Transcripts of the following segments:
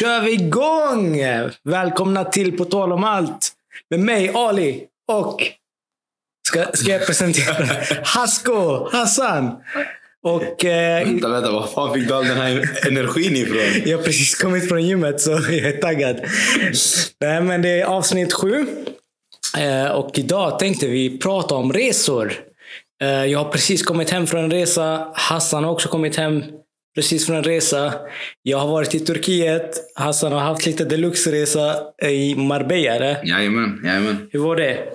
Kör vi igång! Välkomna till På tal om allt. Med mig Ali och ska, ska jag presentera Hasko Hassan. Och eh, Vänta, vänta. Var fan fick du all den här energin ifrån? jag har precis kommit från gymmet så jag är taggad. Nej, men det är avsnitt sju. Eh, och idag tänkte vi prata om resor. Eh, jag har precis kommit hem från en resa. Hassan har också kommit hem precis från en resa. Jag har varit i Turkiet. Hassan har haft lite deluxe-resa i Marbella. Eller? Jajamän, jajamän. Hur var det?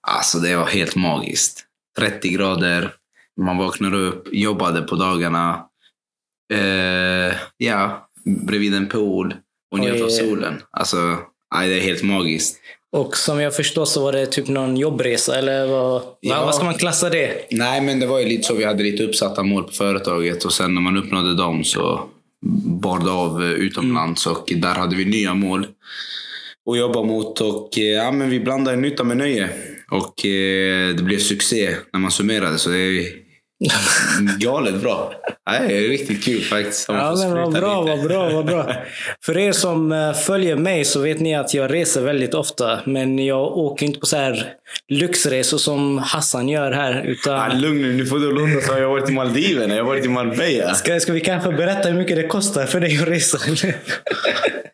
Alltså det var helt magiskt. 30 grader. Man vaknar upp, jobbade på dagarna. Eh, ja, bredvid en pool och njöt av solen. Alltså, nej, det är helt magiskt. Och som jag förstår så var det typ någon jobbresa, eller vad, Ja. vad, ska man klassa det? Nej, men det var ju lite så. Vi hade lite uppsatta mål på företaget och sen när man uppnådde dem så bar det av eh, utomlands och där hade vi nya mål att jobba mot. Och eh, ja, men vi blandade nytta med nöje och eh, det blev succé när man summerade. Så det är galet bra. Nej, det är riktigt kul faktiskt. Ja, men vad bra, vad bra, vad bra. För er som eh, följer mig så vet ni att jag reser väldigt ofta. Men jag åker inte på så här lyxresor som Hassan gör här. Ja, Utan lugn nu, nu får du lugna dig. Jag har varit i Maldiverna, jag har varit i Marbella. ska, ska vi kanske berätta hur mycket det kostar för dig att resa?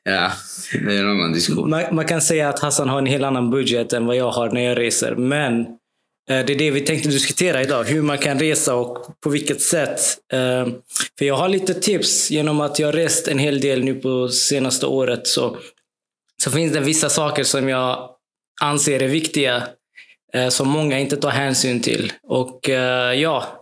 Ja, det är en annan diskussion. man, man kan säga att Hassan har en helt annan budget än vad jag har när jag reser. Men Eh, det är det vi tänkte diskutera idag. Hur man kan resa och på vilket sätt. Eh, för jag har lite tips genom att jag har rest en hel del nu på senaste året. Så, så finns det vissa saker som jag anser är viktiga. Eh, som många inte tar hänsyn till. Och ja,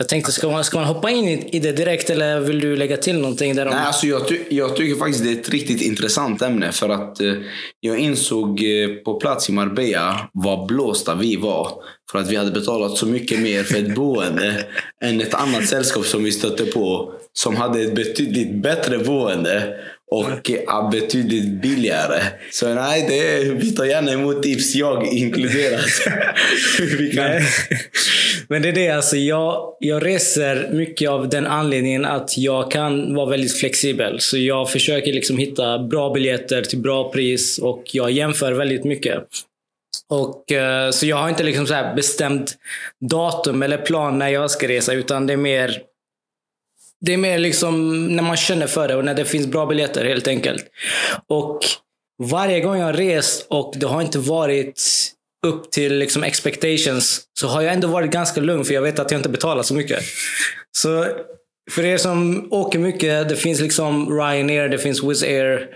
jag tänkte, ska man, ska man hoppa in i, det direkt eller vill du lägga till någonting? Där om... Nej, alltså jag, ty- jag tycker faktiskt det är ett riktigt intressant ämne. För att eh, jag insåg eh, på plats i Marbella vad blåsta vi var. För att vi hade betalat så mycket mer för ett boende än ett annat sällskap som vi stötte på. Som hade ett betydligt bättre boende och eh, betydligt billigare. Så nej, det är, vi tar gärna emot tips, jag inkluderat. Men det är det, alltså jag, jag reser mycket av den anledningen att jag kan vara väldigt flexibel. Så jag försöker liksom hitta bra biljetter till bra pris och jag jämför väldigt mycket. Och, eh, så jag har inte liksom så här bestämt datum eller plan när jag ska resa utan det är mer det är mer liksom när man känner för det och när det finns bra biljetter helt enkelt. Och varje gång jag har rest och det har inte varit upp till liksom expectations så har jag ändå varit ganska lugn för jag vet att jag inte betalar så mycket. Så för er som åker mycket, det finns liksom Ryanair, det finns Wizz Air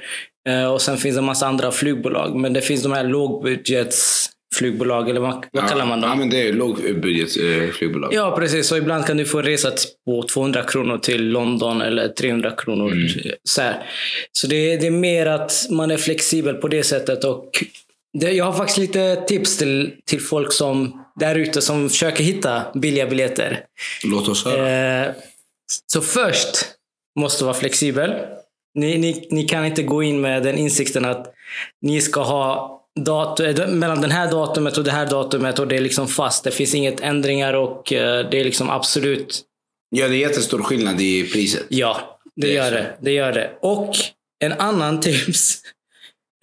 eh, och sen finns det en massa andra flygbolag. Men det finns de här lågbudgets flygbolag, eller vad, vad kallar man dem? Ja, men det är lågbudget eh, flygbolag. Ja, precis. Så ibland kan du få resa på 200 kronor till London eller 300 kronor. Så, här. så det, det är mer att man är flexibel på det sättet. Och det, jag har faktiskt lite tips till, till folk som där ute som försöker hitta billiga biljetter. Låt oss höra. Eh, så först måste vara flexibel. Ni, ni, ni kan inte gå in med den insikten att ni ska ha datum, eh, mellan den här datumet och det här datumet och det är liksom fast. Det finns inget ändringar och eh, det är liksom absolut Ja, det är jättestor skillnad i priset. ja. Det, Det gör det. Det gör det. Och en annan tips.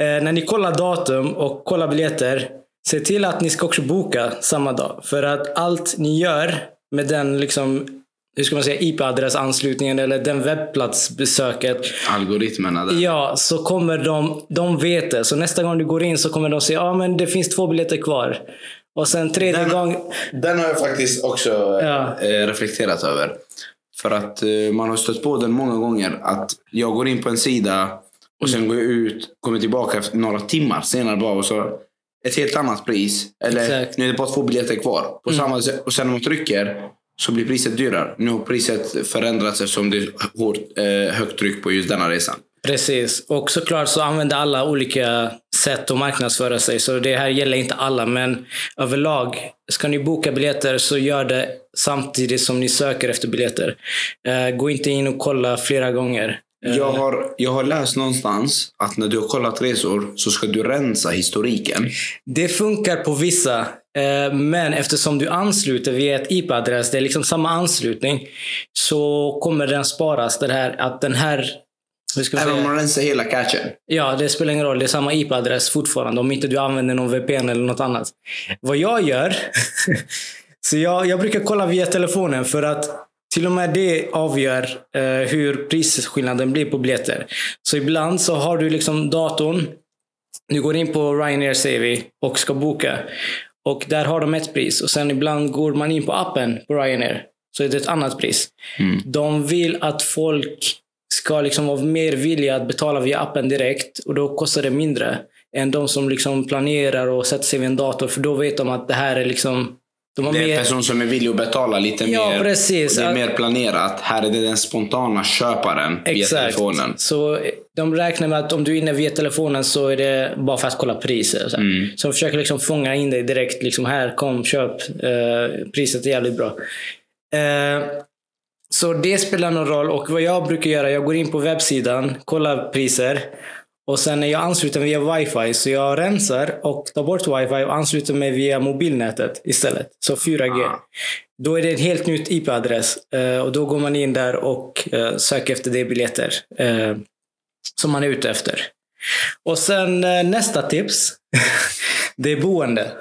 Eh, när ni kollar datum och kollar biljetter. Se till att ni ska också boka samma dag. För att allt ni gör med den liksom hur ska man säga, IP-adressanslutningen eller den webbplatsbesöket. Algoritmerna där. Ja, så kommer de, de vet det. Så nästa gång du går in så kommer de säga, ja men det finns två biljetter kvar. Och sen tredje Den- gången, Den har jag faktiskt också Ja. eh, reflekterat över. För att eh, man har stött på den många gånger. Att jag går in på en sida och sen går jag ut, kommer tillbaka efter några timmar senare bara och så ett helt annat pris. Eller Exakt. Mm. nu är det bara två biljetter kvar. På samma sätt, och sen när man trycker så blir priset dyrare. Nu har priset förändrats eftersom det är hårt, eh, högt tryck på just denna resan. Precis. Och såklart så använder alla olika sätt att marknadsföra sig. Så det här gäller inte alla, men överlag. Ska ni boka biljetter så gör det samtidigt som ni söker efter biljetter. Eh, gå inte in och kolla flera gånger. Eh, Jag har, jag har läst någonstans att när du har kollat resor så ska du rensa historiken. Det funkar på vissa. Eh, Men eftersom du ansluter via ett IP-adress, det är liksom samma anslutning, så kommer den sparas. Det här, att den här Även om man rensar hela cachen. Ja, det spelar ingen roll. Det är samma IP-adress fortfarande. Om inte du använder någon VPN eller något annat. Vad jag gör, så jag, jag brukar kolla via telefonen för att till och med det avgör eh, hur prisskillnaden blir på biljetter. Så ibland så har du liksom datorn. Du går in på Ryanair säger vi och ska boka. Och där har de ett pris. Och sen ibland går man in på appen på Ryanair. Så är det ett annat pris. De vill att folk ska liksom vara mer villiga att betala via appen direkt. Och då kostar det mindre än de som liksom planerar och sätter sig vid en dator. För då vet de att det här är liksom... De har Det är en mer... person som är villig att betala lite Ja, mer. precis. Och det är mer planerat. Här är det den spontana köparen via Exakt. telefonen. Så de räknar med att om du är inne via telefonen så är det bara för att kolla priser. Så, Mm. så de försöker liksom fånga in dig direkt. Liksom här, kom, köp. Eh, priset är jävligt bra. Eh, så det spelar någon roll. Och vad jag brukar göra, jag går in på webbsidan, kollar priser. Och sen är jag ansluten via wifi. Så jag rensar och tar bort wifi och ansluter mig via mobilnätet istället. Så 4G. Ah. Då är det en helt nytt IP-adress. Eh, och då går man in där och eh, söker efter de biljetter eh, som man är ute efter. Och sen eh, nästa tips. det är boende.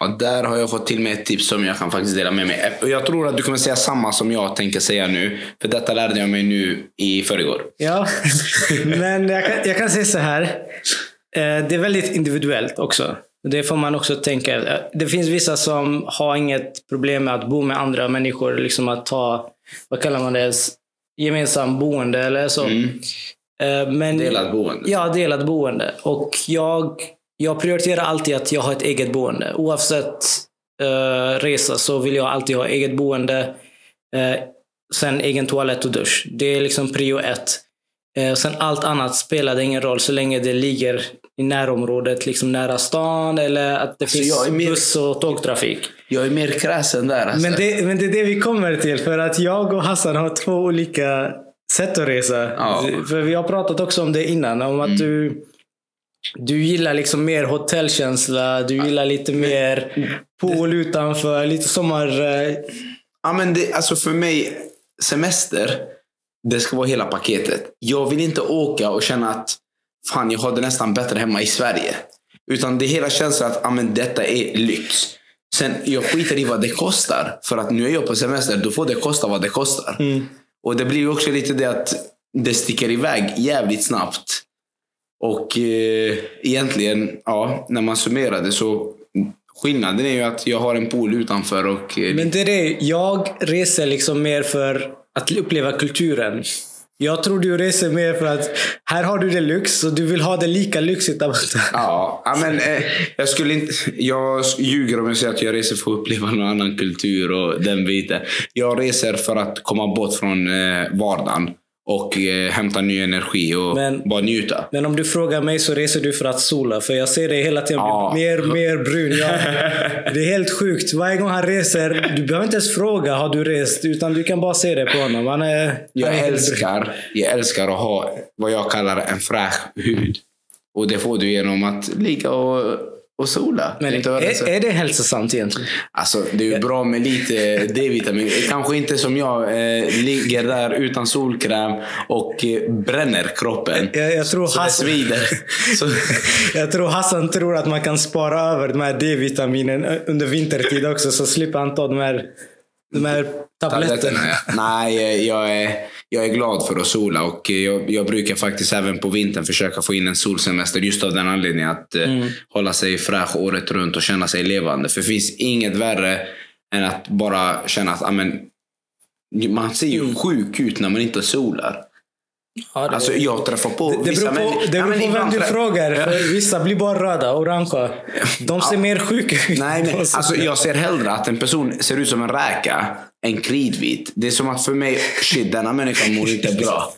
Och där har jag fått till mig ett tips som jag kan faktiskt dela med mig. Jag tror att du kommer säga samma som jag tänker säga nu. För detta lärde jag mig nu i förrgår. Ja, men jag kan, jag kan säga så här. Eh, Det är väldigt individuellt också. Det får man också tänka. Det finns vissa som har inget problem med att bo med andra människor. Liksom att ta, vad kallar man det, gemensam boende eller så. Mm. Eh, Men, Delat boende. Ja, delat boende. Och jag, jag prioriterar alltid att jag har ett eget boende. Oavsett eh, resa så vill jag alltid ha eget boende. Eh, sen egen toalett och dusch. Det är liksom prio ett. Eh, sen allt annat spelar det ingen roll så länge det ligger i närområdet, liksom nära stan eller att det Alltså, finns mer- buss och tågtrafik. Jag är mer kräsen där. Alltså. Men det, men det är det vi kommer till. För att jag och Hassan har två olika sätt att resa. Ja. För vi har pratat också om det innan. Om att du, du gillar liksom mer hotellkänsla. Du gillar lite mer pool utanför. Lite sommar... eh, Ja, men det, alltså för mig, semester, det ska vara hela paketet. Jag vill inte åka och känna att fan, jag har det nästan bättre hemma i Sverige. Utan det hela känns att ja, men detta är lyx. Sen, jag skiter i vad det kostar. För att nu är jag på semester, då får det kosta vad det kostar. Och det blir ju också lite det att det sticker iväg jävligt snabbt. Och eh, egentligen, ja, när man summerar det så skillnaden är ju att jag har en pool utanför och eh, Men det är det. Jag reser liksom mer för att uppleva kulturen. Jag tror du reser mer för att här har du det lyx och du vill ha det lika lyxigt där borta. Ja, ja, men eh, jag skulle inte... Jag ljuger om jag säger att jag reser för att uppleva någon annan kultur och den biten. Jag reser för att komma bort från eh, vardagen och eh, hämta ny energi och Men- bara njuta. Men om du frågar mig så reser du för att sola. För jag ser dig hela tiden Ja. mer mer brun. Jag, det är helt sjukt. Varje gång han reser, du behöver inte ens fråga har du rest. Utan du kan bara se det på honom. Han är, Jag han är älskar, jag älskar att ha vad jag kallar en fräsch hud. Och det får du genom att ligga och, och sola. Men är, är det hälsosamt egentligen? Alltså, det är ju bra med lite D-vitamin. Kanske inte som jag eh, ligger där utan solkräm och eh, bränner kroppen. Jag, jag, tror Så det Hassan, svider. Så, jag tror Hassan tror att man kan spara över de här D-vitaminen under vintertid också. Så slipper han ta de här, de här tabletterna. ja. Nej, jag är, jag är glad för att sola och jag, jag brukar faktiskt även på vintern försöka få in en solsemester just av den anledningen att eh, Mm. hålla sig fräsch året runt och känna sig levande. För det finns inget värre än att bara känna att amen, man ser ju sjuk ut när man inte solar. Ja, det, Alltså jag träffar på det vissa beror på, människor- det Ja, beror på vem du frågar. För vissa blir bara röda, orangea. De ser mer sjuka ut. Nej, så- alltså, jag ser hellre att en person ser ut som en räka än kritvit. Det är som att för mig, shit denna människa mår inte bra.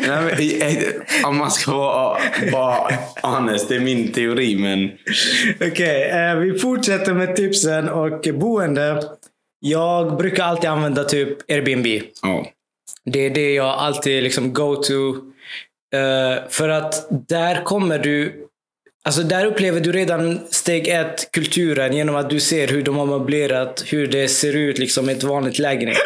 Nej, men, eh, om man ska vara, vara honest, det är min teori. Men Okej, eh, vi fortsätter med tipsen och boende. Jag brukar alltid använda typ Airbnb. ja. Det är det jag alltid liksom go to. Eh, för att där kommer du Alltså där upplever du redan steg ett, kulturen, genom att du ser hur de har möblerat, hur det ser ut liksom ett vanligt lägenhet.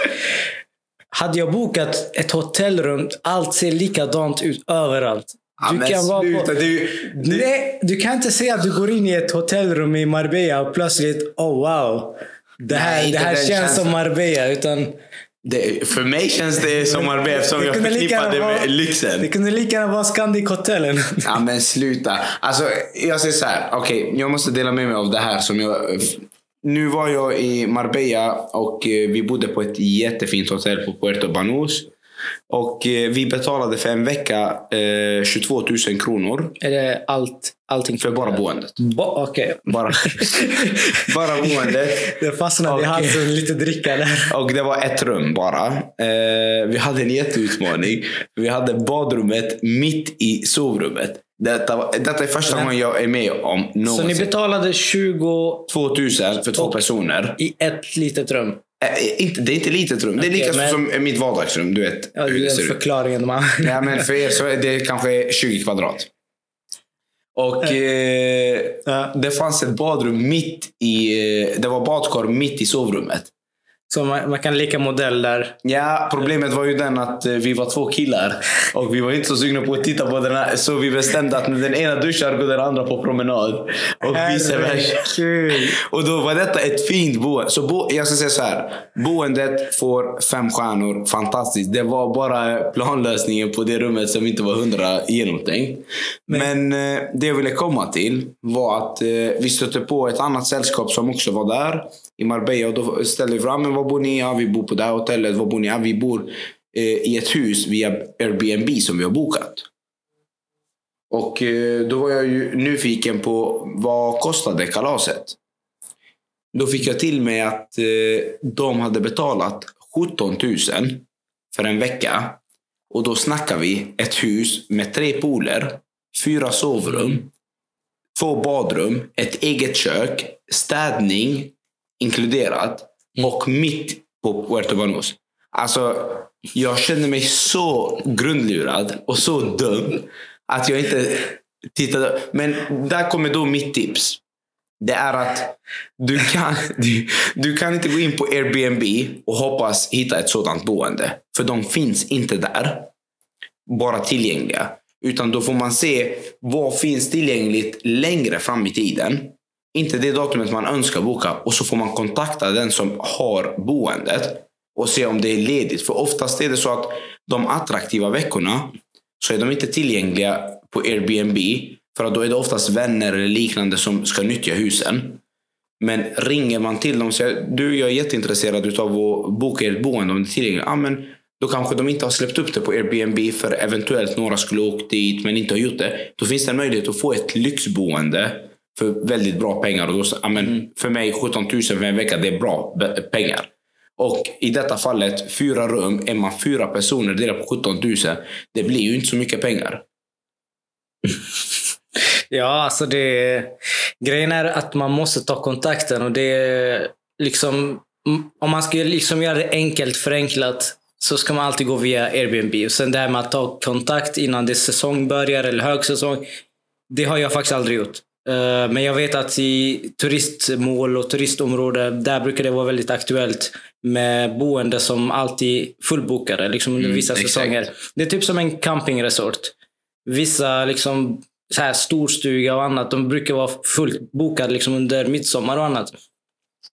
hade jag bokat ett hotellrum, allt ser likadant ut överallt. Ja, Du men kan vara på... du, du, Nej, du kan inte säga att du går in i ett hotellrum i Marbella och plötsligt, oh wow. Det här, Nej, det här känns känslan. som Marbella. Utan det, för mig känns det som Marbella eftersom Det jag det gärna med vara- lyxen. det kunde lika gärna vara Scandic hotellen. Ja men sluta. Alltså jag säger så här. Okej, jag måste dela med mig av det här som jag... Nu var jag i Marbella och eh, vi bodde på ett jättefint hotell på Puerto Banús. Och eh, vi betalade för en vecka eh, 22 000 kronor Är det allt, allting? för bara boendet. Bo- Okej. Bara, bara boendet. Det fastnade i halsen, lite dricka där. Och det var ett rum bara. Eh, vi hade en jätteutmaning. Vi hade badrummet mitt i sovrummet. Detta, detta är första gången jag är med om Så ni någonsin. betalade 20 2000 för två personer. i ett litet rum. Eh, inte, det är inte litet rum. Det är lika men- som mitt vardagsrum. Du vet Ja, hur det ser ut. förklaringen. Ja, men för er så är det kanske 20 kvadrat. Och eh, Ja. det fanns ett badrum mitt i... eh, Det var badkar mitt i sovrummet. Så man, man kan leka modell där. Ja, problemet var ju den att eh, vi var två killar och vi var inte så sugna på att titta på den här. Så vi bestämde att när den ena duschar går den andra på promenad. Och vice versa. Och då var detta ett fint boende. Så bo, jag ska säga så här. Boendet får fem stjärnor. Fantastiskt. Det var bara planlösningen på det rummet som inte var hundra genomtänkt. Men, eh, det jag ville komma till var att eh, vi stötte på ett annat sällskap som också var där i Marbella. Och då ställde vi fram, men var bor ni? Ja, vi bor på det här hotellet. Var bor ni? Ja, vi bor eh, i ett hus via Airbnb som vi har bokat. Och eh, då var jag ju nyfiken på vad kostade kalaset? Då fick jag till mig att eh, de hade betalat 17 000 för en vecka. Och då snackar vi ett hus med tre pooler, fyra sovrum, två badrum, ett eget kök, städning inkluderat och mitt på Puerto Banús. Alltså, jag kände mig så grundlurad och så dum att jag inte tittade. Men där kommer då mitt tips. Det är att du kan, du, du kan inte gå in på Airbnb och hoppas hitta ett sådant boende. För de finns inte där. Bara tillgängliga. Utan då får man se vad finns tillgängligt längre fram i tiden. Inte det datumet man önskar boka. Och så får man kontakta den som har boendet. Och se om det är ledigt. För oftast är det så att de attraktiva veckorna så är de inte tillgängliga på Airbnb. För att då är det oftast vänner eller liknande som ska nyttja husen. Men ringer man till dem och säger du jag är jätteintresserad av att boka ert boende om det är tillgängligt. Ja, men då kanske de inte har släppt upp det på Airbnb för eventuellt några skulle åkt dit men inte har gjort det. Då finns det en möjlighet att få ett lyxboende för väldigt bra pengar. Och då, ja, men För mig 17 000 för en vecka det är bra pengar. Och i detta fallet fyra rum, är man fyra personer delat på 17 000. Det blir ju inte så mycket pengar. Ja, alltså det... Grejen är att man måste ta kontakten och det är liksom... Om man ska liksom göra det enkelt förenklat så ska man alltid gå via Airbnb. Och sen det här med att ta kontakt innan det säsong börjar eller högsäsong. Det har jag faktiskt aldrig gjort. Eh, Men jag vet att i turistmål och turistområden, där brukar det vara väldigt aktuellt med boende som alltid fullbokade liksom under Mm, vissa exakt. säsonger. Det är typ som en campingresort. Vissa liksom så här storstuga och annat, de brukar vara fullt bokade liksom under midsommar och annat.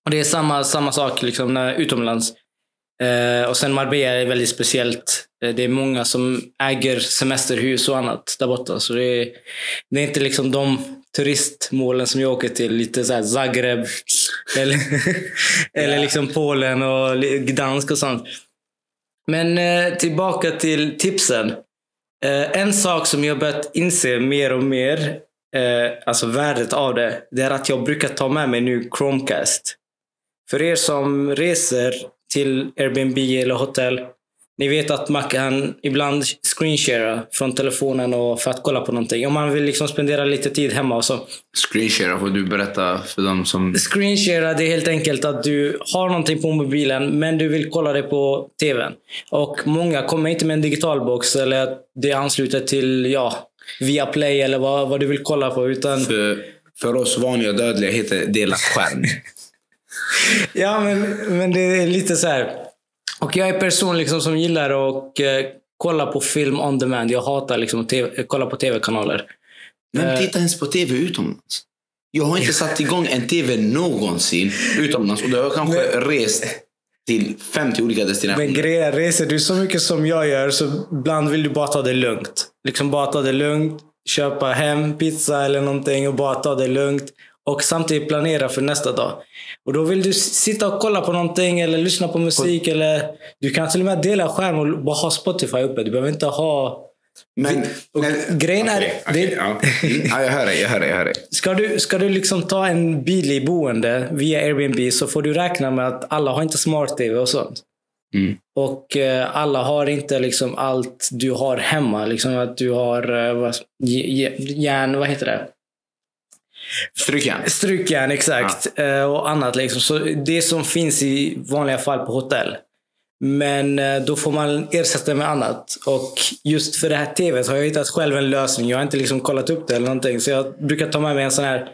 Och Det är samma, samma sak liksom när, utomlands. Eh, och sen Marbella är väldigt speciellt. Eh, det är många som äger semesterhus och annat där borta. Så det är, det är inte liksom de turistmålen som jag åker till. Lite så Zagreb eller, eller liksom Polen och Gdansk och sånt. Men eh, tillbaka till tipsen. Eh, en sak som jag börjat inse mer och mer, eh, alltså värdet av det, det är att jag brukar ta med mig nu Chromecast. För er som reser till Airbnb eller hotell, ni vet att man kan ibland screenshara från telefonen och för att kolla på någonting. Om man vill liksom spendera lite tid hemma och så. Screenshare får du berätta för dem som... Screenshara det är helt enkelt att du har någonting på mobilen men du vill kolla det på tvn. Och många kommer inte med en digitalbox eller att det är anslutet till ja, via play eller vad, vad du vill kolla på. Utan, För, för oss vanliga dödliga heter det skärm. ja, men, men det är lite så här. Och jag är en person liksom som gillar att eh, kolla på film on demand. Jag hatar liksom att TV, kolla på tv-kanaler. Vem Eh. tittar ens på tv utomlands? Jag har inte satt igång en tv någonsin utomlands och då har jag kanske rest till 50 olika Men destinationer. grejen är, reser du så mycket som jag gör så ibland vill du bara ta det lugnt. Liksom bara ta det lugnt, köpa hem pizza eller någonting och bara ta det lugnt. Och samtidigt planera för nästa dag. Och då vill du sitta och kolla på någonting eller lyssna på musik. Eller du kan till och med dela skärm och bara ha Spotify uppe. Du behöver inte ha... Men, Och men- grejen är- Okej, okej, det- ja. Mm, ja, jag hör dig, jag hör dig. Jag hör dig. Ska du, ska du liksom ta en billig boende via Airbnb så får du räkna med att alla har inte smart-tv och sånt. Mm. Och eh, alla har inte liksom allt du har hemma. Liksom att du har eh, järn, vad heter det? Strykjärn. Strykjärn, exakt. Eh, och annat. Liksom. Så det som finns i vanliga fall på hotell. Men eh, då får man ersätta med annat. Och just för det här tvt har jag hittat själv en lösning. Jag har inte liksom kollat upp det eller någonting. Så jag brukar ta med mig en sån här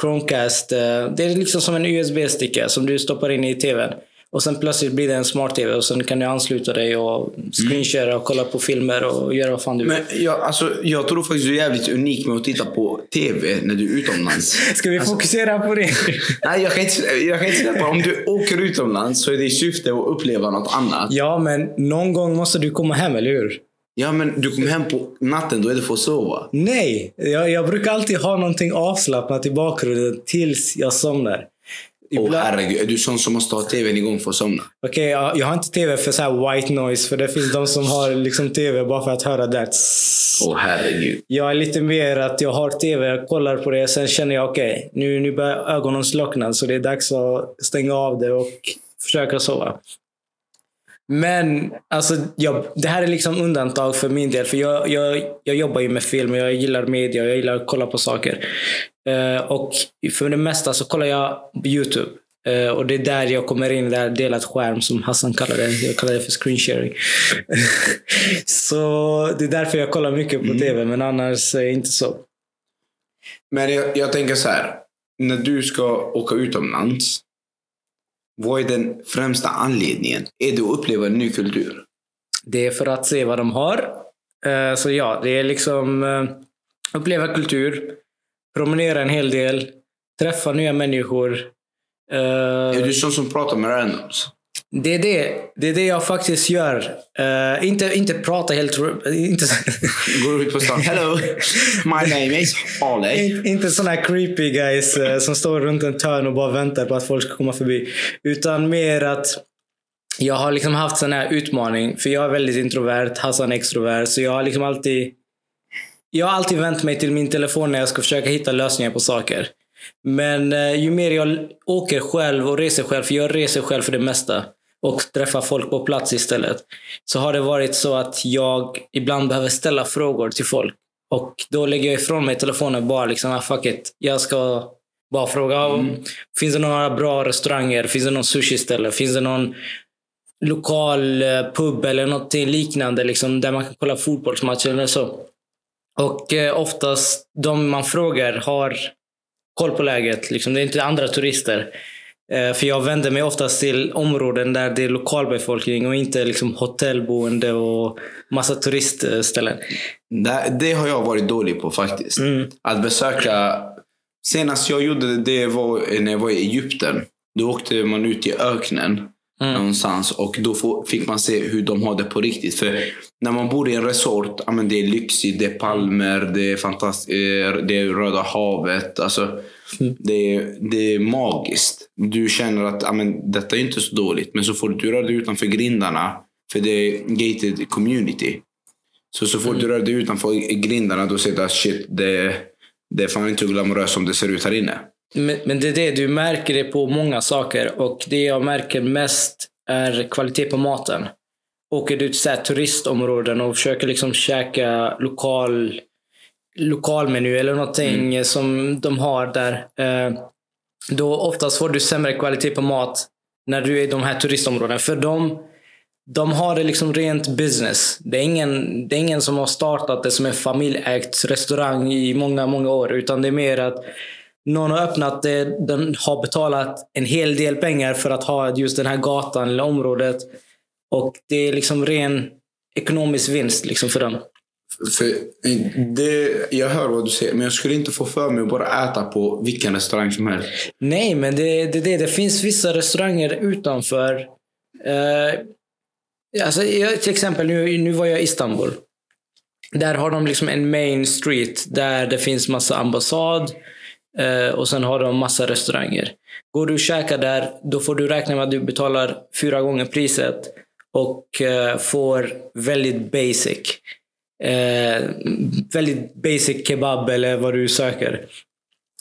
Chromecast. eh, Det är liksom som en USB-sticka som du stoppar in i tvn. Och sen plötsligt blir det en smart-tv och sen kan du ansluta dig och screenshare och kolla på filmer och göra vad fan du vill. Men jag, alltså, jag tror faktiskt du är jävligt unik med att titta på tv när du är utomlands. Ska vi fokusera på det? Nej, jag kan inte, jag kan inte släppa. Om du åker utomlands så är det i syfte att uppleva något annat. ja, men någon gång måste du komma hem, eller hur? Ja, men du kommer hem på natten, då är det för att sova. Nej, jag, jag brukar alltid ha någonting avslappnat i bakgrunden tills jag somnar. Ibland- herregud, är du sån som måste ha tvn igång för att somna? Okej, jag, jag har inte tv för så här white noise. För det finns de som har liksom tv bara för att höra det. Åh herregud. Jag är lite mer att jag har tv, jag kollar på det, sen känner jag okej, nu, nu börjar ögonen slockna. Så det är dags att stänga av det och försöka sova. Men alltså, jag, det här är liksom undantag för min del. För jag, jag, jag jobbar ju med film, och jag gillar media, och jag gillar att kolla på saker. Eh, och för det mesta så kollar jag YouTube. Eh, och det är där jag kommer in, där delat skärm som Hassan kallar det. Jag kallar det för screen sharing. så det är därför jag kollar mycket på TV, men annars är det inte så. Men jag, jag tänker så här. När du ska åka utomlands. Vad är den främsta anledningen? Är det att uppleva en ny kultur? Det är för att se vad de har. Eh, Så ja, det är liksom eh, uppleva kultur, promenera en hel del, träffa nya människor. Eh, Är du sån som pratar med randoms? Det är det, det, är det jag faktiskt gör. Eh, inte, inte prata helt... Inte, Går ut på stan. Hello, my name is Harley. inte, inte såna här creepy guys eh, som står runt en törn och bara väntar på att folk ska komma förbi. Utan mer att jag har liksom haft sån här utmaning. För jag är väldigt introvert, Hassan är extrovert. Så jag har liksom alltid... Jag har alltid vänt mig till min telefon när jag ska försöka hitta lösningar på saker. Men eh, ju mer jag åker själv och reser själv, för jag reser själv för det mesta och träffar folk på plats istället. Så har det varit så att jag ibland behöver ställa frågor till folk. Och då lägger jag ifrån mig telefonen bara liksom, ah, fuck it. Jag ska bara fråga, ah, finns det några bra restauranger? Finns det någon sushi-ställe? Finns det någon lokal eh, pub eller något liknande liksom, där man kan kolla fotbollsmatcher eller så? Och eh, oftast de man frågar har koll på läget. Liksom. Det är inte andra turister. Eh, för jag vänder mig oftast till områden där det är lokalbefolkning och inte liksom hotellboende och massa turistställen. Det, det har jag varit dålig på faktiskt. Mm. Att besöka... Senast jag gjorde det, var när jag var i Egypten. Då åkte man ut i öknen Mm. någonstans och då fick man se hur de har det på riktigt. För när man bor i en resort, det är lyxigt, det är palmer, det är fantastiskt, det är Röda havet. Alltså, Mm. det, är, det är magiskt. Du känner att ja, men, detta är inte så dåligt. Men så får du röra dig utanför grindarna, för det är gated community. Så så fort du rör dig utanför grindarna då ser du att shit, det, det är fan inte glamoröst som det ser ut här inne. Men, men det är det, du märker det på många saker och det jag märker mest är kvalitet på maten. Åker du till så turistområden och försöker liksom käka lokal, lokalmeny eller någonting som de har där. Eh, då oftast får du sämre kvalitet på mat när du är i de här turistområdena. För de, de har det liksom rent business. Det är, ingen, det är ingen som har startat det som en familjeägt restaurang i många, många år. Utan det är mer att någon har öppnat det, den har betalat en hel del pengar för att ha just den här gatan eller området. Och det är liksom ren ekonomisk vinst liksom för dem. För eh, det, jag hör vad du säger, men jag skulle inte få för mig att bara äta på vilken restaurang som helst. Nej, men det, det, det, det finns vissa restauranger utanför. Eh, alltså, jag, till exempel, nu, nu var jag i Istanbul. Där har de liksom en main street där det finns massa ambassad eh, och sen har de massa restauranger. Går du och käkar där, då får du räkna med att du betalar fyra gånger priset och eh, får väldigt basic. Eh, väldigt basic kebab eller vad du söker.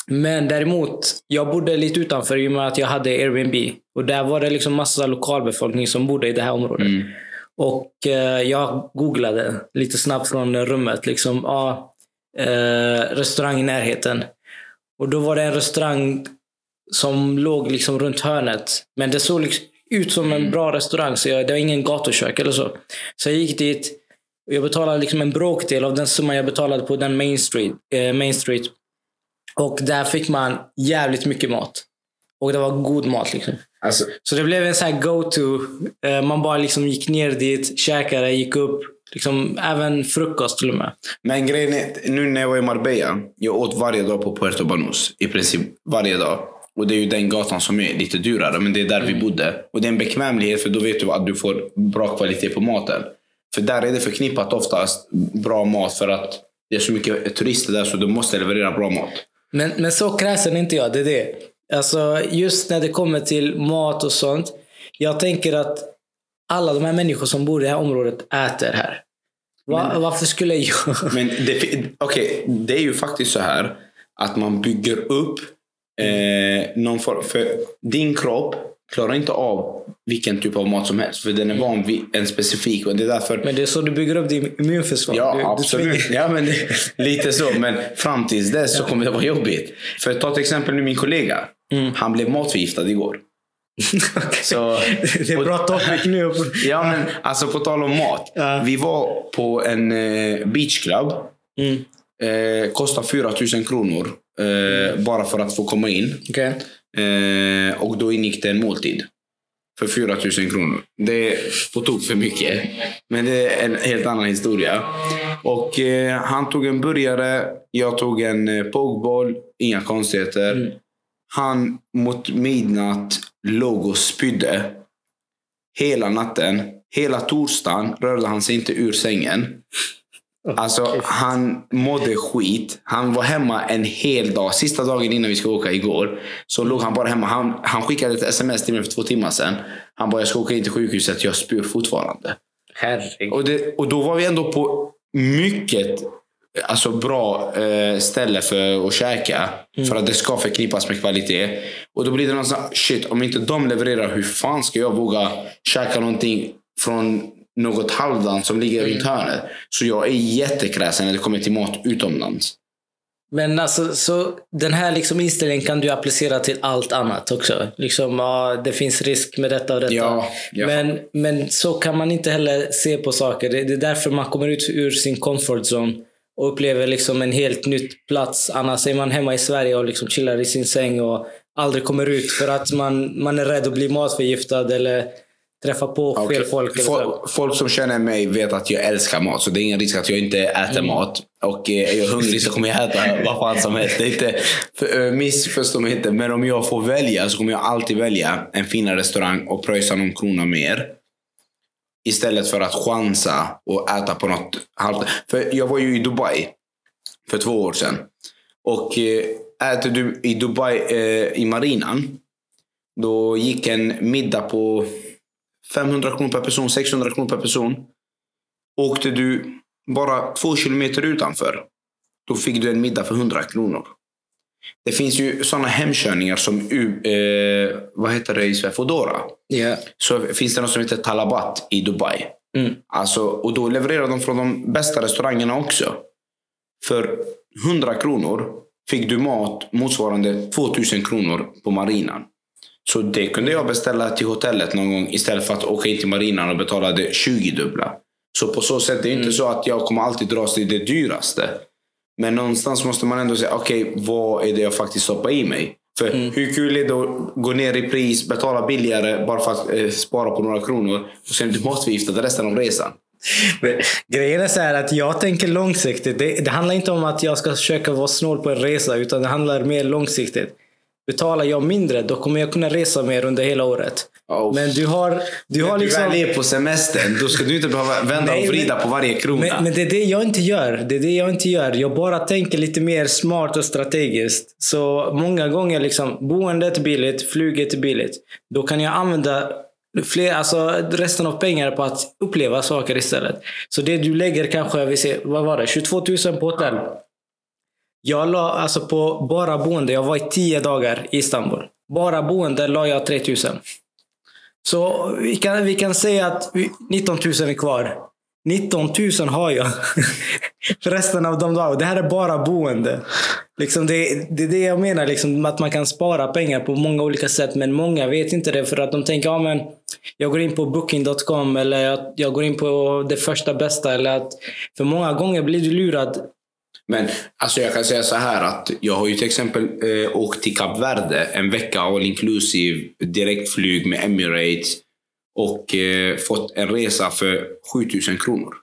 Men däremot, jag bodde lite utanför i och med att jag hade Airbnb. Och där var det liksom massa lokalbefolkning som bodde i det här området. Mm. Och eh, jag googlade lite snabbt från rummet. Liksom, ah, eh, restaurang i närheten. Och då var det en restaurang som låg liksom runt hörnet. Men det såg liksom ut som en bra restaurang. Så jag, det var ingen gatukök eller så. Så jag gick dit. Jag betalade liksom en bråkdel av den summan jag betalade på den main street. Eh, main street. Och där fick man jävligt mycket mat. Och det var god mat. liksom. Alltså, Så det blev en sån här go-to. Eh, Man bara liksom gick ner dit, käkade, gick upp. Liksom, även frukost till och med. men grejen är, nu när jag var i Marbella, jag åt varje dag på Puerto Banús. I princip varje dag. Och det är ju den gatan som är lite dyrare, men det är där vi bodde. Och det är en bekvämlighet, för då vet du att du får bra kvalitet på maten. För där är det förknippat oftast bra mat, för att det är så mycket turister där så du måste leverera bra mat. Men, men så kräsen inte jag. Det är det. Alltså, just när det kommer till mat och sånt. Jag tänker att alla de här människor som bor i det här området äter här. Va, varför skulle jag... Men det, okej, det är ju faktiskt så här att man bygger upp eh, någon form... För din kropp klarar inte av vilken typ av mat som helst. För den är van vid en specifik. Och det är därför... Men det är så du bygger upp din immunförsvar. Ja, du, du absolut. tvingar- ja, men det, lite så. Men fram tills dess så kommer det vara jobbigt. För ta till exempel nu min kollega. Mm. Han blev matförgiftad igår. Så, det är bra topic nu. ja, men alltså på tal om mat. Ja. Vi var på en eh, beachclub. Mm. Eh, kostar 4 000 kronor. Eh, bara för att få komma in. Okej. Eh, och då ingick det en måltid. För 4 000 kronor. Det är på tok för mycket. Men det är en helt annan historia. Och eh, Han tog en burgare. Jag tog en eh, pokeball. Inga konstigheter. Mm. Han mot midnatt låg och spydde. Hela natten. Hela torsdagen rörde han sig inte ur sängen. Alltså, han mådde skit. Han var hemma en hel dag. Sista dagen innan vi ska åka igår. Så låg han bara hemma. Han, han skickade ett sms till mig för två timmar sedan. Han bara, jag ska åka in till sjukhuset. Jag spyr fortfarande. Herregud. Och, det, och då var vi ändå på mycket alltså bra eh, ställe för att käka. För att det ska förknippas med kvalitet. Och då blir det någon sån här, shit, om inte de levererar, hur fan ska jag våga käka någonting från något halvland som ligger runt hörnet? Så jag är jättekräsen när det kommer till mat utomlands. Men alltså, så den här liksom inställningen kan du applicera till allt annat också. Liksom, ja, det finns risk med detta och detta. Ja, ja. Men, men så kan man inte heller se på saker. Det, det är därför man kommer ut ur sin comfort zone och upplever liksom en helt nytt plats. Annars är man hemma i Sverige och liksom chillar i sin säng och aldrig kommer ut för att man, man är rädd att bli matförgiftad eller träffa på fel Okej. folk. Folk, folk som känner mig vet att jag älskar mat. Så det är ingen risk att jag inte äter Mm. mat. Och eh, är jag hungrig så kommer jag äta vad fan som helst. Det är inte, för, eh, missförstå mig inte. Men om jag får välja så kommer jag alltid välja en finare restaurang och pröjsa någon krona mer. Istället för att chansa och äta på något halvt. För jag var ju i Dubai för två år sedan. Och eh, äter du i Dubai, eh, i marinan. Då gick en middag på 500 kronor per person, 600 kronor per person. Åkte du bara två kilometer utanför, då fick du en middag för 100 kronor. Det finns ju sådana hemkörningar som eh, vad heter det i Sverige? Foodora. Ja. Så finns det något som heter Talabat i Dubai. Mm. Alltså, och då levererar de från de bästa restaurangerna också. För 100 kronor fick du mat motsvarande 2000 kronor på marinan. Så det kunde jag beställa till hotellet någon gång istället för att åka in till marinan och betala det 20 dubbla. Så på så sätt, det är inte så att jag kommer alltid dras till det dyraste. Men någonstans måste man ändå säga, okej, vad är det jag faktiskt stoppar i mig? För hur kul är det att gå ner i pris, betala billigare bara för att eh, spara på några kronor och sen du matförgiftad resten av resan? Men Grejen är så att jag tänker långsiktigt. Det, det handlar inte om att jag ska försöka vara snål på en resa utan det handlar mer långsiktigt. Betalar jag mindre då kommer jag kunna resa mer under hela året. Oh. Men du har, du har liksom... du väl är på semestern, då ska du inte behöva vända Nej, och vrida men- på varje krona. Men, men det är det jag inte gör. Det är det jag inte gör. Jag bara tänker lite mer smart och strategiskt. Så många gånger liksom, boendet är billigt, flyget är billigt. Då kan jag använda fler, alltså resten av pengarna på att uppleva saker istället. Så det du lägger kanske, vi ser, vad var det, 22 000 på hotell. Jag la alltså på bara boende, jag var i tio dagar i Istanbul. Bara boende la jag 3000. Så vi kan, vi kan säga att 19 000 är kvar. 19 000 har jag. För resten av de dagarna. Det här är bara boende. Liksom det, det är det jag menar. Liksom, att man kan spara pengar på många olika sätt. Men många vet inte det. För att de tänker, ja men jag går in på booking.com eller jag, jag går in på det första bästa. Eller att, för många gånger blir du lurad. Men alltså jag kan säga så här att jag har ju till exempel eh, åkt till Kap Verde en vecka all inclusive direktflyg med Emirates och eh, fått en resa för 7000 kronor.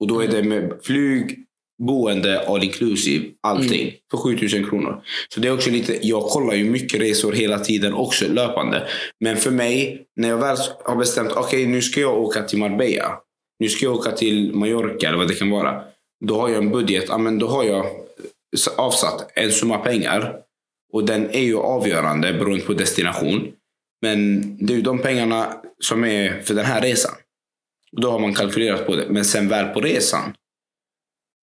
Och då är det med flyg, boende, all inclusive, allting för 7000 kronor. Så det är också lite, jag kollar ju mycket resor hela tiden också löpande. Men för mig, när jag väl har bestämt, okej nu ska jag åka till Marbella. Nu ska jag åka till Mallorca eller vad det kan vara. Då har jag en budget, ja, men då har jag avsatt en summa pengar. Och den är ju avgörande beroende på destination. Men det är ju de pengarna som är för den här resan. Då har man kalkylerat på det. Men sen väl på resan.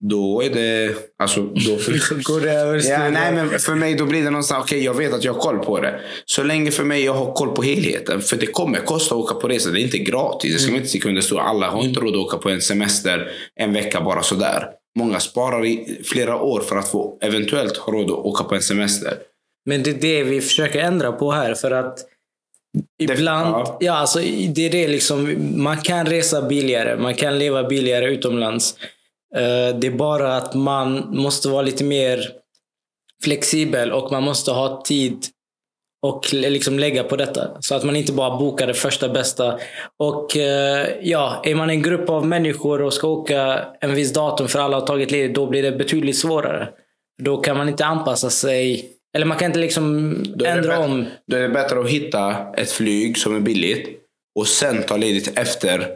Då är det... Alltså, då Går det över Ja, nej, men för mig då blir det någonstans, okej jag vet att jag har koll på det. Så länge för mig jag har koll på helheten. För det kommer kosta att åka på resa. Det är inte gratis. Det ska man inte sticka under stol. Alla har inte råd att åka på en semester en vecka bara sådär. Många sparar i flera år för att få eventuellt ha råd att åka på en semester. Men det är det vi försöker ändra på här. För att ibland, ja. ja. alltså, det är det liksom, man kan resa billigare, man kan leva billigare utomlands. Eh, Det är bara att man måste vara lite mer flexibel och man måste ha tid och liksom lägga på detta. Så att man inte bara bokar det första bästa. Och eh, ja, är man en grupp av människor och ska åka en viss datum för alla har tagit ledigt, då blir det betydligt svårare. Då kan man inte anpassa sig. Eller man kan inte liksom ändra bättre- om. Då är det bättre att hitta ett flyg som är billigt och sen ta ledigt efter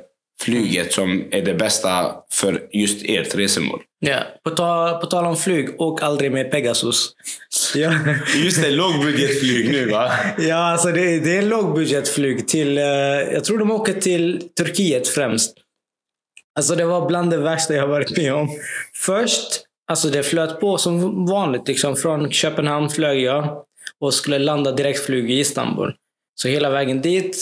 flyget som är det bästa för just ert resemål. Ja. På, ta, på tal om flyg, åk aldrig med Pegasus. Ja. Just det, lågbudgetflyg nu va? Ja, alltså det, det är lågbudgetflyg till, eh, jag tror de åker till Turkiet främst. Alltså det var bland det värsta jag varit med om. Först, alltså det flöt på som vanligt. Liksom. Från Köpenhamn flög jag och skulle landa direktflyg i Istanbul. Så hela vägen dit,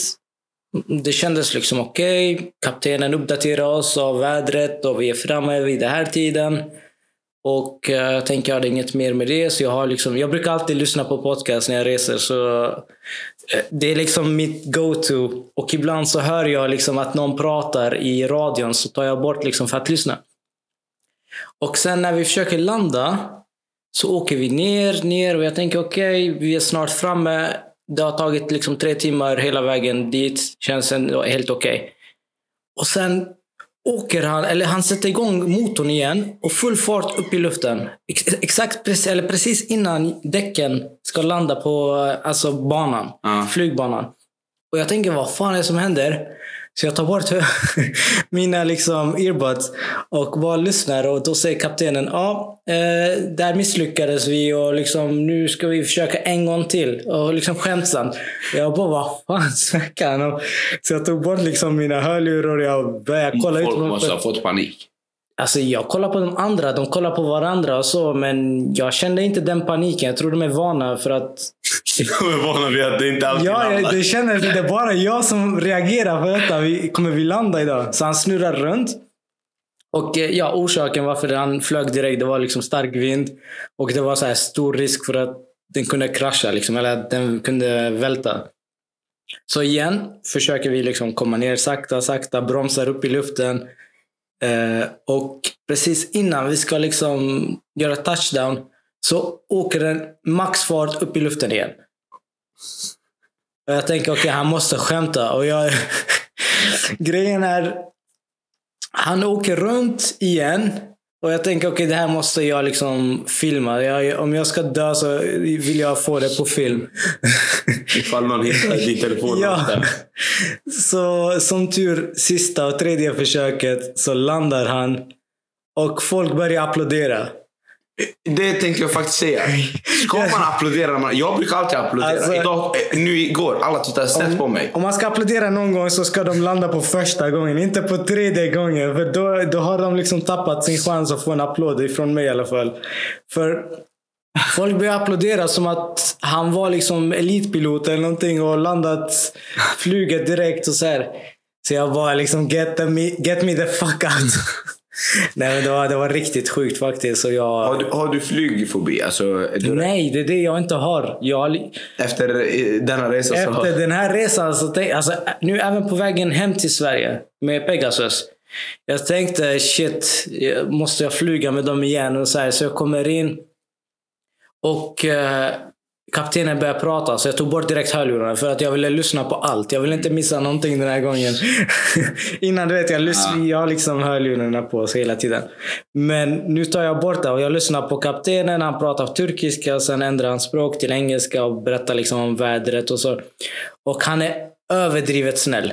Mm, det kändes liksom okej. Kaptenen uppdaterar oss av vädret och vi är framme vid den här tiden. Och eh, jag tänker, jag hade inget mer med det. Så jag, har liksom, jag brukar alltid lyssna på podcast när jag reser. Så eh, det är liksom mitt go-to. Och ibland så hör jag liksom att någon pratar i radion så tar jag bort liksom för att lyssna. Och sen när vi försöker landa så åker vi ner, ner och jag tänker okej, vi är snart framme. Det har tagit liksom tre timmar hela vägen dit. Känns helt okej. Och sen åker han, eller han sätter igång motorn igen och full fart upp i luften. Ex exakt precis, eller precis innan däcken ska landa på eh, alltså banan, Ja. flygbanan. Och jag tänker, vad fan är det som händer? Så jag tar bort mina liksom earbuds och bara lyssnar och då säger kaptenen, ja, eh, där misslyckades vi och liksom, nu ska vi försöka en gång till. Och liksom skämtsamt. Jag bara, vad fan snackar han om? Så jag tog bort liksom mina hörlurar och jag började kolla ut. Folk måste ha fått panik. Alltså jag kollar på de andra, de kollar på varandra och så, men jag kände inte den paniken. Jag tror de är vana för att... De är vana vid att det inte alltid Ja, landar. det det är bara jag som reagerar på detta. Vi, kommer vi landa idag? Så han snurrar runt. Och eh, ja, orsaken varför han flög direkt, det var liksom stark vind. Och det var så här stor risk för att den kunde krascha, liksom, eller att den kunde välta. Så igen försöker vi liksom komma ner sakta, sakta, bromsar upp i luften. Eh, och precis innan vi ska liksom göra touchdown så åker den maxfart upp i luften igen. Och jag tänker, okej, okay, han måste skämta. Och jag... Grejen är, han åker runt igen. Och jag tänker, okej, okay, det här måste jag liksom filma. Jag, om jag ska dö så vill jag få det på film. Ifall någon hittar din telefon. ja. Så som tur, sista och tredje försöket så landar han. Och folk börjar applådera. Det tänkte jag faktiskt säga. Ska man applådera? Jag brukar alltid applådera. Alltså, Idag, eh, nu igår, alla tittade snett på mig. Om man ska applådera någon gång så ska de landa på första gången. Inte på tredje gången. För då, då har de liksom tappat sin chans att få en applåd. Ifrån mig i alla fall. För Folk började applådera som att han var liksom elitpilot eller någonting och landat flyget direkt och så här. Så jag bara liksom get, me, get me the fuck out. Nej men det var, det var riktigt sjukt faktiskt. Så jag... har, du, har du flygfobi? Alltså, du... Nej, det är det jag inte har. Jag... Efter eh, denna resa? Efter så... den här resan, så tänk, alltså, nu även på vägen hem till Sverige med Pegasus. Jag tänkte shit, måste jag flyga med dem igen? Och så, här, så jag kommer in och eh, kaptenen började prata så jag tog bort direkt hörlurarna för att jag ville lyssna på allt. Jag ville inte missa någonting den här gången. Innan du vet, jag, lys- ja. jag har liksom hörlurarna på sig hela tiden. Men nu tar jag bort det och jag lyssnar på kaptenen. Han pratar turkiska, sen ändrar han språk till engelska och berättar liksom om vädret och så. Och han är överdrivet snäll.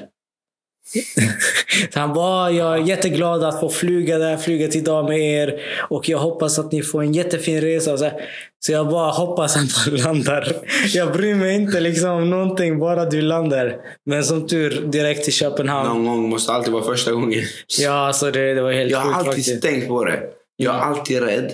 Så han bara, jag är jätteglad att få flyga det här flyget idag med er. Och jag hoppas att ni får en jättefin resa. Så, så jag bara hoppas att han landar. Jag bryr mig inte liksom om någonting, bara du landar. Men som tur, direkt till Köpenhamn. Någon gång måste alltid vara första gången. Ja, alltså det, det var helt Jag har alltid faktiskt. tänkt på det. Jag är mm. alltid rädd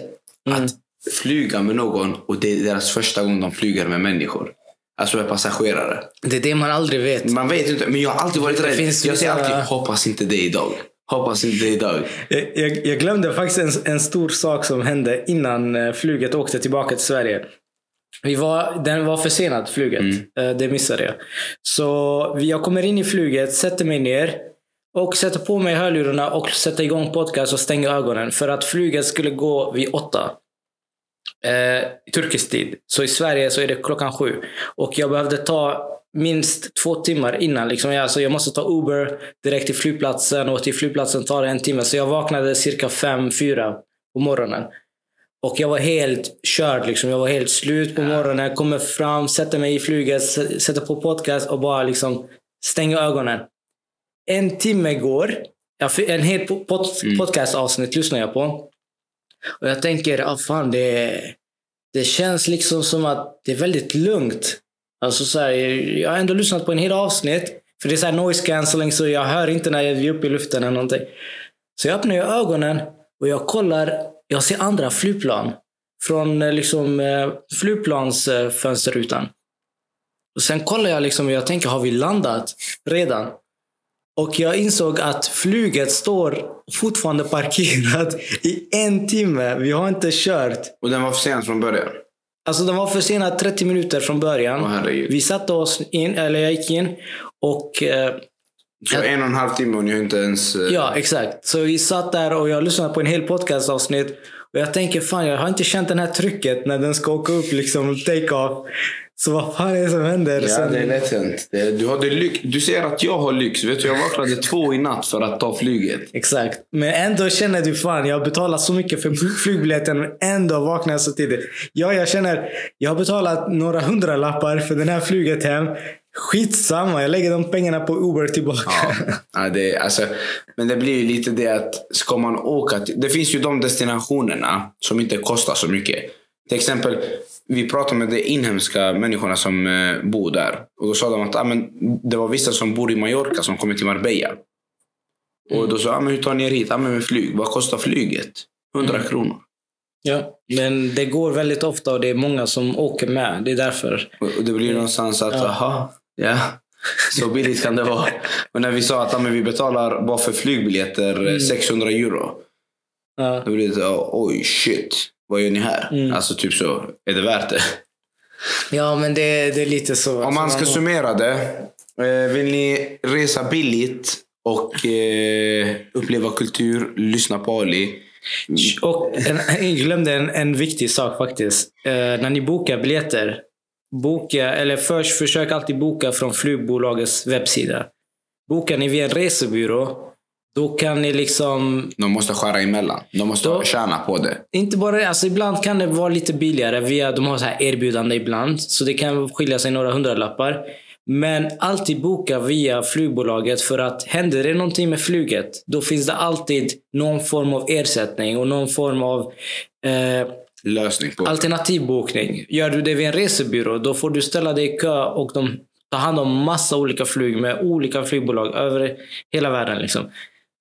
mm. att flyga med någon och det är deras första gång de flyger med människor. Alltså med passagerare. Det är det man aldrig vet. Man vet inte, men jag har alltid varit rädd. Jag säger alltid, hoppas inte det idag. Hoppas inte det idag. Jag, jag, jag glömde faktiskt en, en, stor sak som hände innan eh, flyget åkte tillbaka till Sverige. Vi var, den var försenad, flyget. Mm. Eh, det missade jag. Så jag kommer in i flyget, sätter mig ner och sätter på mig hörlurarna och sätter igång podcast och stänger ögonen. För att flyget skulle gå vid åtta eh, turkisk tid. Så i Sverige så är det klockan sju. Och jag behövde ta minst två timmar innan. Liksom jag, alltså jag måste ta Uber direkt till flygplatsen och till flygplatsen tar det en timme. Så jag vaknade cirka fem, fyra på morgonen. Och jag var helt körd. Liksom. Jag var helt slut på morgonen. Kommer fram, sätter mig i flyget, sätter på podcast och bara liksom stänger ögonen. En timme går. En hel mm. podcastavsnitt lyssnar jag på. Och jag tänker, ah, fan, det, det känns liksom som att det är väldigt lugnt. Alltså så här, jag har ändå lyssnat på en hel avsnitt. För det är så noise cancelling så jag hör inte när vi är uppe i luften eller någonting. Så jag öppnar ögonen och jag kollar. Jag ser andra flygplan. Från eh, liksom, eh, flygplansfönsterrutan. Och sen kollar jag liksom och jag tänker, har vi landat redan? Och jag insåg att flyget står fortfarande parkerat i en timme. Vi har inte kört. Och den var försenad från början? Alltså den var försenad 30 minuter från början. Oh, vi satte oss in, eller jag gick in och... Eh, så en och en halv timme och ni har inte ens... Eh... Ja, exakt. Så vi satt där och jag lyssnade på en hel podcastavsnitt. Och jag tänker, fan jag har inte känt det här trycket när den ska åka upp liksom, take off. Så vad fan är det som händer? Ja, Sen... det är lätt hänt. Du, hade du ser att jag har lyx. Vet du, jag vaknade två i natt för att ta flyget. Exakt. Men ändå känner du fan, jag har betalat så mycket för flygbiljetten men ändå vaknar jag så tidigt. Ja, jag känner, jag har betalat några hundra lappar för det här flyget hem. Skitsamma, jag lägger de pengarna på Uber tillbaka. Ja, ja det, alltså, men det blir ju lite det att ska man åka till, Det finns ju de destinationerna som inte kostar så mycket. Till exempel, vi pratade med de inhemska människorna som eh, bor där. Och då sa de att ah, men, det var vissa som bor i Mallorca som kommer till Marbella. Mm. Och då sa ah, men hur tar ni er hit? Ah, men med flyg. Vad kostar flyget? 100 mm. kronor. Ja, men det går väldigt ofta och det är många som åker med. Det är därför. Och det blir någonstans att, ja. aha, ja. Så billigt kan det vara. Men när vi sa att ah, men vi betalar bara för flygbiljetter mm. 600 euro. Ja. Då blir det oj shit vad gör ni här? Mm. Alltså typ så, är det värt det? Ja, men det, det är lite så. Om man ska summera det. Eh, vill ni resa billigt och eh, uppleva kultur, lyssna på Ali. Och en, jag glömde en, en viktig sak faktiskt. Eh, när ni bokar biljetter, boka, eller först försök alltid boka från flygbolagets webbsida. Bokar ni via en resebyrå, då kan ni liksom... De måste skära emellan. De måste Då- tjäna på det. Inte bara det, alltså ibland kan det vara lite billigare. Via, de har så här erbjudande ibland, så det kan skilja sig några hundralappar. Men alltid boka via flygbolaget för att händer det någonting med flyget, då finns det alltid någon form av ersättning och någon form av eh, Lösning på alternativ bokning. Gör du det via en resebyrå, då får du ställa dig i kö och de tar hand om massa olika flyg med olika flygbolag över hela världen. Liksom.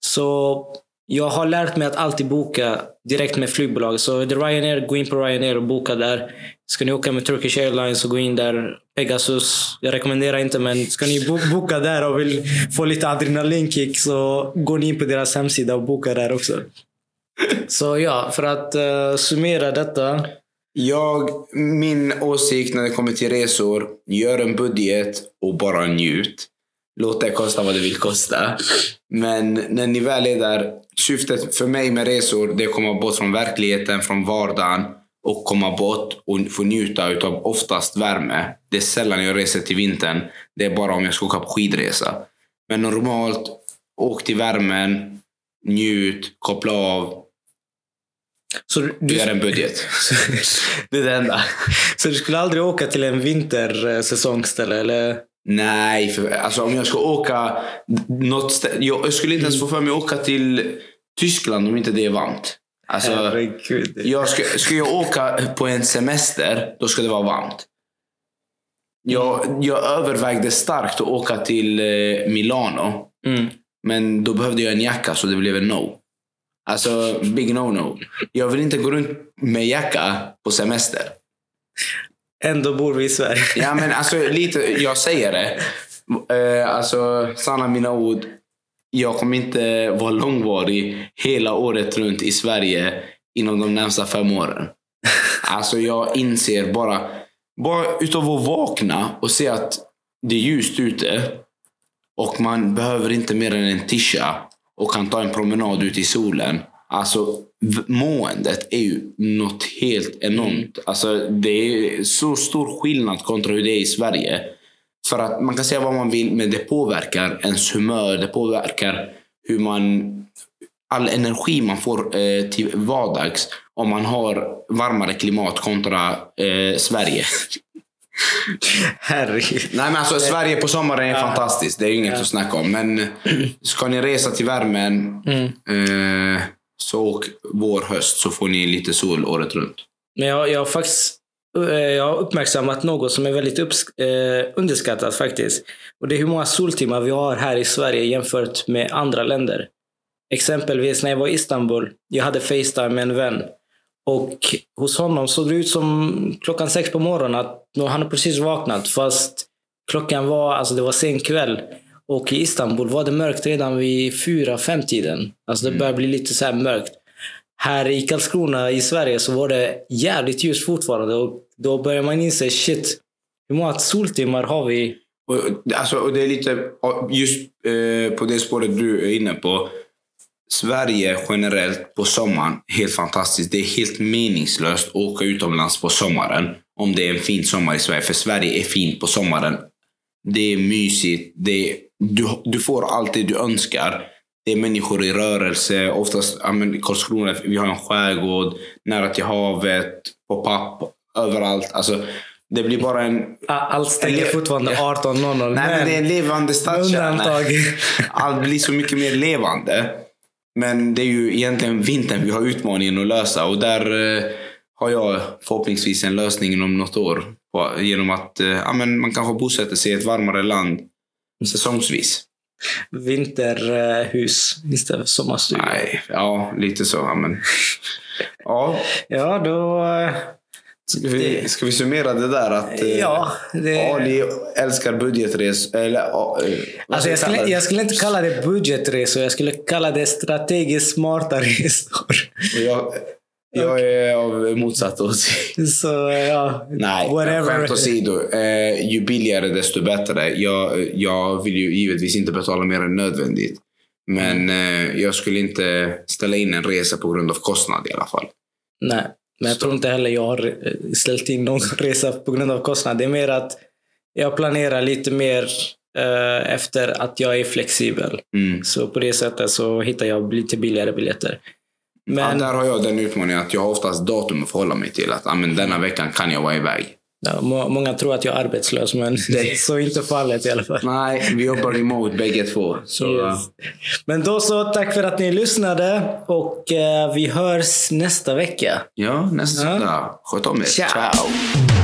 Så jag har lärt mig att alltid boka direkt med flygbolag. Så är det Ryanair, gå in på Ryanair och boka där. Ska ni åka med Turkish Airlines så gå in där. Pegasus, jag rekommenderar inte men ska ni bo- boka där och vill få lite adrenalinkick så går ni in på deras hemsida och boka där också. Så ja, för att uh, summera detta. Jag, min åsikt när det kommer till resor, gör en budget och bara njut. Låt det kosta vad det vill kosta. Men när ni väl är där, syftet för mig med resor det är att komma bort från verkligheten, från vardagen och komma bort och få njuta utav oftast värme. Det är sällan jag reser till vintern. Det är bara om jag ska åka på skidresa. Men normalt, åk till värmen, njut, koppla av, Så du, gör en budget. det är det enda. så du skulle aldrig åka till en vintersäsongsställe? Eller? Nej, för, alltså om jag ska åka något stä- jag, jag skulle inte ens få för mig att åka till Tyskland om inte det är varmt. Alltså, Herregud. jag ska, ska jag åka på en semester, då ska det vara varmt. Jag, jag övervägde starkt att åka till eh, Milano. Mm. Men då behövde jag en jacka så det blev en no. Alltså, big no-no. Jag vill inte gå runt med jacka på semester. Ändå bor vi i Sverige. Ja men alltså lite, jag säger det. Eh, alltså sanna mina ord. Jag kommer inte vara långvarig hela året runt i Sverige inom de närmsta fem åren. Alltså jag inser bara, bara utav att vakna och se att det är ljust ute och man behöver inte mer än en tisha och kan ta en promenad ut i solen. Alltså måendet är ju något helt enormt. Alltså, det är så stor skillnad kontra hur det är i Sverige. För att man kan säga vad man vill, men det påverkar ens humör. Det påverkar hur man... All energi man får eh, till vardags om man har varmare klimat kontra eh, Sverige. Herregud. Nej men alltså Sverige på sommaren är fantastiskt. Det är inget att snacka om. Men ska ni resa till värmen Mm. eh, så åk vår, höst så får ni lite sol året runt. Men jag, jag har faktiskt eh, jag har uppmärksammat något som är väldigt upps- eh, underskattat faktiskt. Och det är hur många soltimmar vi har här i Sverige jämfört med andra länder. Exempelvis när jag var i Istanbul. Jag hade Facetime med en vän. Och hos honom såg det ut som klockan sex på morgonen att han hade precis vaknat. Fast klockan var, alltså det var sen kväll. Och i Istanbul var det mörkt redan vid fyra, fem tiden. Alltså det började bli lite så här mörkt. Här i Karlskrona i Sverige så var det jävligt ljust fortfarande. Och då börjar man inse, shit, hur många soltimmar har vi? Och, alltså, och det är lite just eh, på det spåret du är inne på. Sverige generellt på sommaren, helt fantastiskt. Det är helt meningslöst att åka utomlands på sommaren. Om det är en fin sommar i Sverige. För Sverige är fint på sommaren. Det är mysigt. Det är, du, du får allt det du önskar. Det är människor i rörelse. Oftast, ja, men, Karlskrona, vi har en skärgård. Nära till havet. På papp. Överallt. Alltså, det blir bara en Allt stänger fortfarande 18.00. Nej, men det är en levande stadskärna. Allt blir så mycket mer levande. Men det är ju egentligen vintern vi har utmaningen att lösa. Och där eh, har jag förhoppningsvis en lösning inom något år. Genom att eh, ja, men man kanske bosätter sig i ett varmare land säsongsvis. Vinterhus istället för sommarstuga. Nej, ja, lite så. Ja, men, ja, Ja, då... eh, ska, vi, ska vi summera det där? Att eh, Ja, det... Ali älskar budgetresor. Eller, Alltså jag, skulle, jag skulle inte kalla det budgetresor, jag skulle kalla det strategiskt smarta resor. Jag, jag är av motsatt åsikt. Så ja, Nej, whatever. skämt åsido. Eh, ju billigare desto bättre. Jag, jag vill ju givetvis inte betala mer än nödvändigt. Men eh, jag skulle inte ställa in en resa på grund av kostnad i alla fall. Nej, men jag Så. tror inte heller jag har eh, ställt in någon resa på grund av kostnad. Det är mer att jag planerar lite mer eh, efter att jag är flexibel. Mm. Så på det sättet så hittar jag lite billigare biljetter. Men Ja, där har jag den utmaningen att jag har oftast datum att förhålla mig till. Att ah, men denna veckan kan jag vara iväg. ja, må- många tror att jag är arbetslös, men det är så inte fallet i alla fall. Nej, vi jobbar remote bägge två. Så, Yes. Men då så, tack för att ni lyssnade och eh, vi hörs nästa vecka. Ja, nästa Ja. söndag. Sköt om er. Ciao. Ciao.